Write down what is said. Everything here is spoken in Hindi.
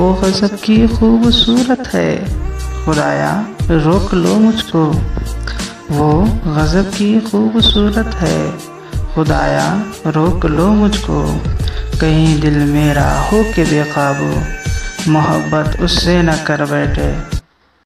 वो गजब की खूबसूरत है। खुदाया, रोक लो मुझको। वो गजब की खूबसूरत है। खुदाया, रोक लो मुझको। कहीं दिल मेरा हो के बेकाबू। मोहब्बत उससे न कर बैठे।